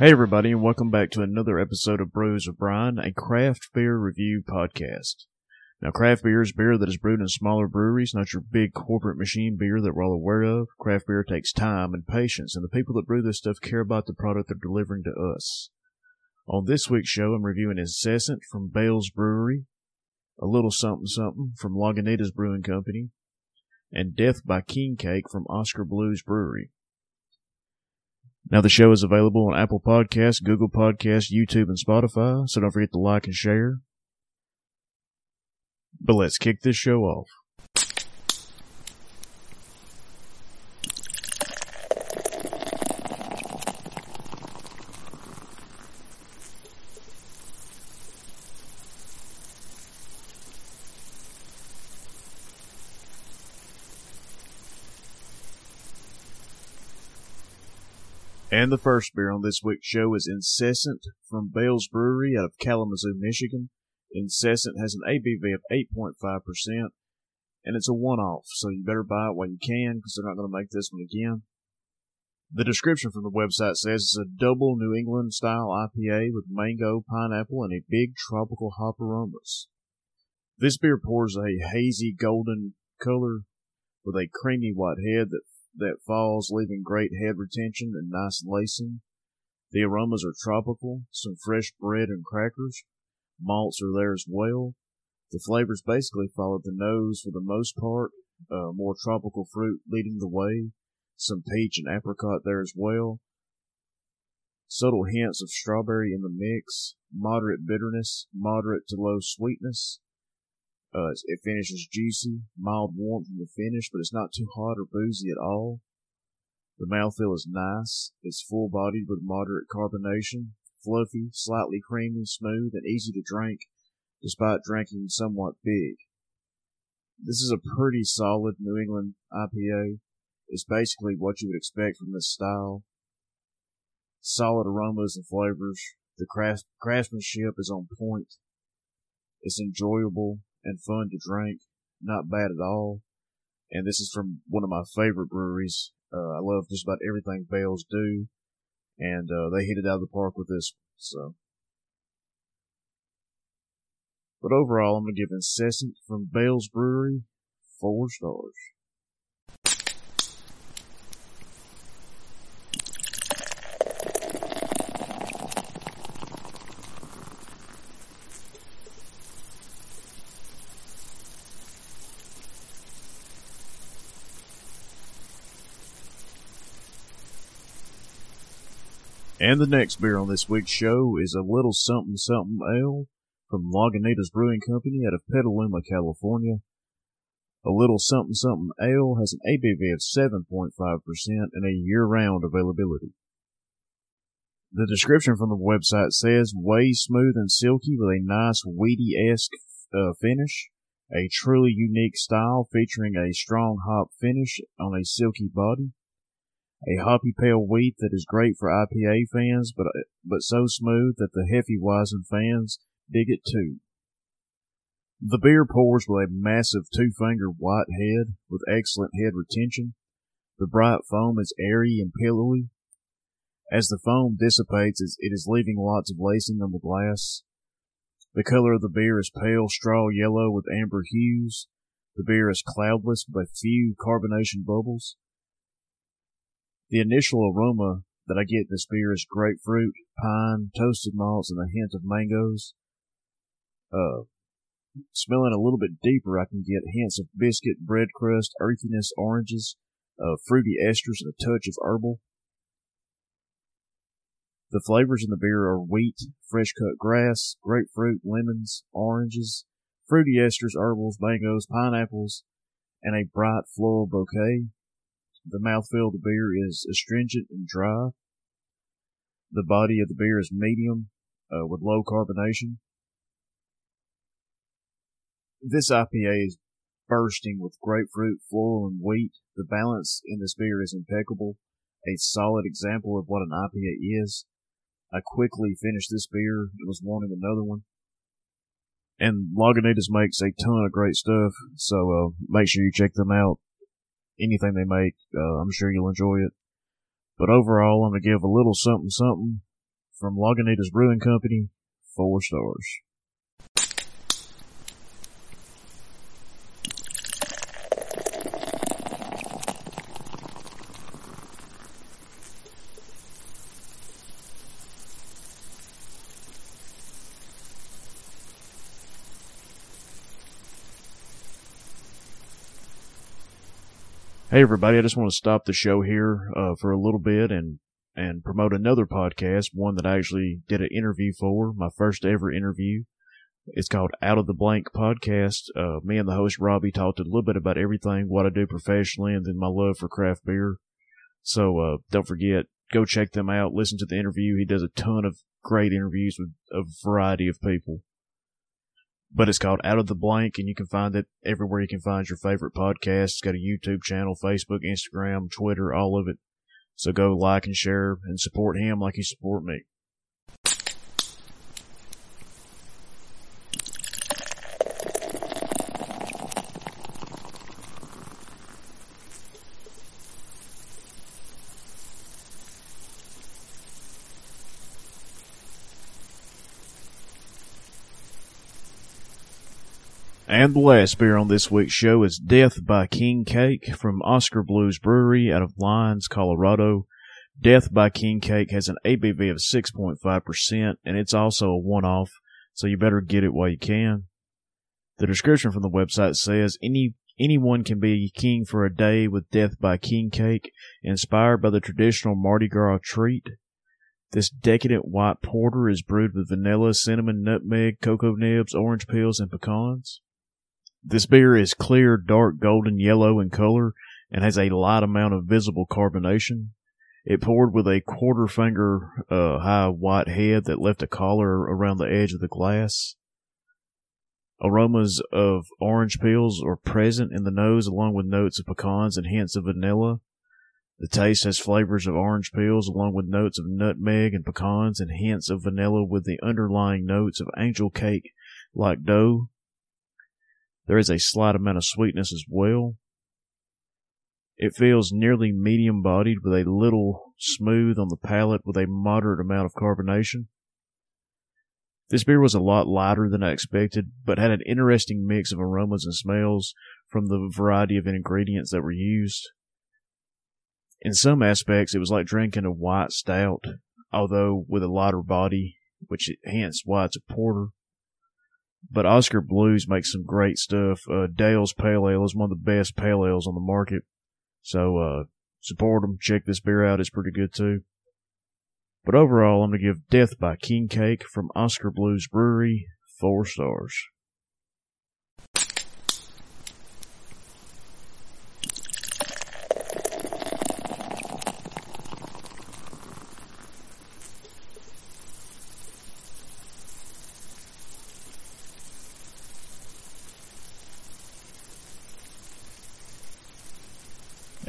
Hey everybody and welcome back to another episode of Brews with Brian, a craft beer review podcast. Now craft beer is beer that is brewed in smaller breweries, not your big corporate machine beer that we're all aware of. Craft beer takes time and patience and the people that brew this stuff care about the product they're delivering to us. On this week's show I'm reviewing Incessant from Bell's Brewery, a little something something from Lagunitas Brewing Company, and Death by King Cake from Oskar Blues Brewery. Now the show is available on Apple Podcasts, Google Podcasts, YouTube, and Spotify, so don't forget to like and share. But let's kick this show off. And the first beer on this week's show is Incessant from Bell's Brewery out of Kalamazoo, Michigan. Incessant has an ABV of 8.5%, and it's a one-off, so you better buy it while you can because they're not going to make this one again. The description from the website says it's a double New England style IPA with mango, pineapple, and a big tropical hop aromas. This beer pours a hazy golden color with a creamy white head that that falls, leaving great head retention and nice lacing. The aromas are tropical, some fresh bread and crackers. Malts are there as well. The flavors basically follow the nose for the most part, uh, more tropical fruit leading the way, some peach and apricot there as well. Subtle hints of strawberry in the mix, moderate bitterness, moderate to low sweetness, uh, it finishes juicy, mild warmth in the finish, but it's not too hot or boozy at all. The mouthfeel is nice. It's full bodied with moderate carbonation, fluffy, slightly creamy, smooth, and easy to drink despite drinking somewhat big. This is a pretty solid New England IPA. It's basically what you would expect from this style. Solid aromas and flavors. The craft, craftsmanship is on point. It's enjoyable and fun to drink. Not bad at all. And this is from one of my favorite breweries. Uh, I love just about everything Bell's do. And, uh, they hit it out of the park with this. So. But overall, I'm going to give Incessant from Bell's Brewery four stars. And the next beer on this week's show is a little something something ale from Lagunitas Brewing Company out of Petaluma, California. A little something something ale has an ABV of 7.5% and a year-round availability. The description from the website says way smooth and silky with a nice weedy-esque uh, finish, a truly unique style featuring a strong hop finish on a silky body, a hoppy pale wheat that is great for IPA fans, but but so smooth that the Hefeweizen fans dig it too. The beer pours with a massive two-fingered white head with excellent head retention. The bright foam is airy and pillowy. As the foam dissipates, it is leaving lots of lacing on the glass. The color of the beer is pale straw yellow with amber hues. The beer is cloudless with a few carbonation bubbles. The initial aroma that I get in this beer is grapefruit, pine, toasted malts, and a hint of mangoes. Uh, smelling a little bit deeper, I can get hints of biscuit, bread crust, earthiness, oranges, uh, fruity esters, and a touch of herbal. The flavors in the beer are wheat, fresh cut grass, grapefruit, lemons, oranges, fruity esters, herbals, mangoes, pineapples, and a bright floral bouquet. The mouthfeel of the beer is astringent and dry. The body of the beer is medium uh, with low carbonation. This IPA is bursting with grapefruit, floral, and wheat. The balance in this beer is impeccable. A solid example of what an IPA is. I quickly finished this beer and was wanting another one. And Lagunitas makes a ton of great stuff, so uh, make sure you check them out anything they make. Uh, I'm sure you'll enjoy it. But overall, I'm gonna give a little something something from Lagunitas Brewing Company, four stars. Hey everybody, I just want to stop the show here uh, for a little bit and and promote another podcast, one that I actually did an interview for, my first ever interview. It's called Out of the Blank Podcast. Uh, me and the host Robbie talked a little bit about everything, what I do professionally, and then my love for craft beer. So uh, don't forget, go check them out. Listen to the interview. He does a ton of great interviews with a variety of people but it's called Out of the Blank, and you can find it everywhere you can find your favorite podcast. It's got a YouTube channel, Facebook, Instagram, Twitter, all of it. So go like and share and support him like you support me. And the last beer on this week's show is Death by King Cake from Oskar Blues Brewery out of Lyons, Colorado. Death by King Cake has an ABV of 6.5% and it's also a one-off, so you better get it while you can. The description from the website says any anyone can be king for a day with Death by King Cake, inspired by the traditional Mardi Gras treat. This decadent white porter is brewed with vanilla, cinnamon, nutmeg, cocoa nibs, orange peels, and pecans. This beer is clear, dark golden yellow in color and has a light amount of visible carbonation. It poured with a quarter finger uh, high white head that left a collar around the edge of the glass. Aromas of orange peels are present in the nose along with notes of pecans and hints of vanilla. The taste has flavors of orange peels along with notes of nutmeg and pecans and hints of vanilla with the underlying notes of angel cake like dough. There is a slight amount of sweetness as well. It feels nearly medium bodied with a little smooth on the palate with a moderate amount of carbonation. This beer was a lot lighter than I expected, but had an interesting mix of aromas and smells from the variety of ingredients that were used. In some aspects, it was like drinking a white stout, although with a lighter body, which hence why it's a porter. But Oskar Blues makes some great stuff. Uh, Dale's Pale Ale is one of the best pale ales on the market. So, uh, support them. Check this beer out. It's pretty good too. But overall, I'm going to give Death by King Cake from Oskar Blues Brewery four stars.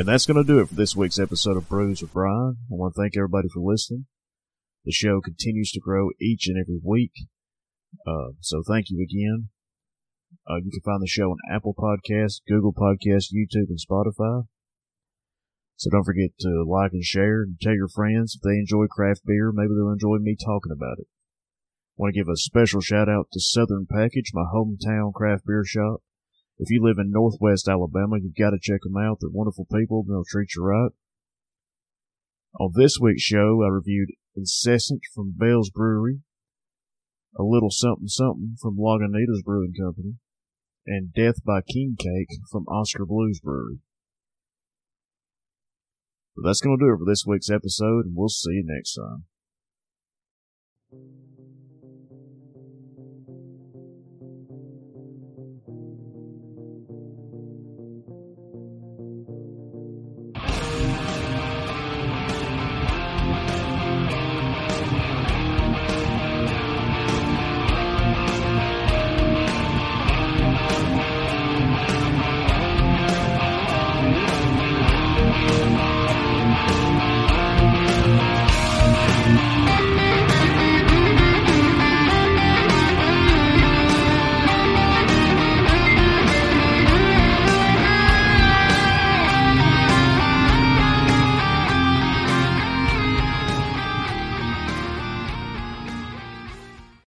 And that's going to do it for this week's episode of Brews with Brian. I want to thank everybody for listening. The show continues to grow each and every week. Uh, so thank you again. Uh, you can find the show on Apple Podcasts, Google Podcasts, YouTube, and Spotify. So don't forget to like and share and tell your friends if they enjoy craft beer. Maybe they'll enjoy me talking about it. Want to give a special shout out to Southern Package, my hometown craft beer shop. If you live in Northwest Alabama, you've got to check them out. They're wonderful people. and They'll treat you right. On this week's show, I reviewed Incessant from Bell's Brewery, A Little Something Something from Lagunitas Brewing Company, and Death by King Cake from Oskar Blues Brewery. But that's going to do it for this week's episode, and we'll see you next time.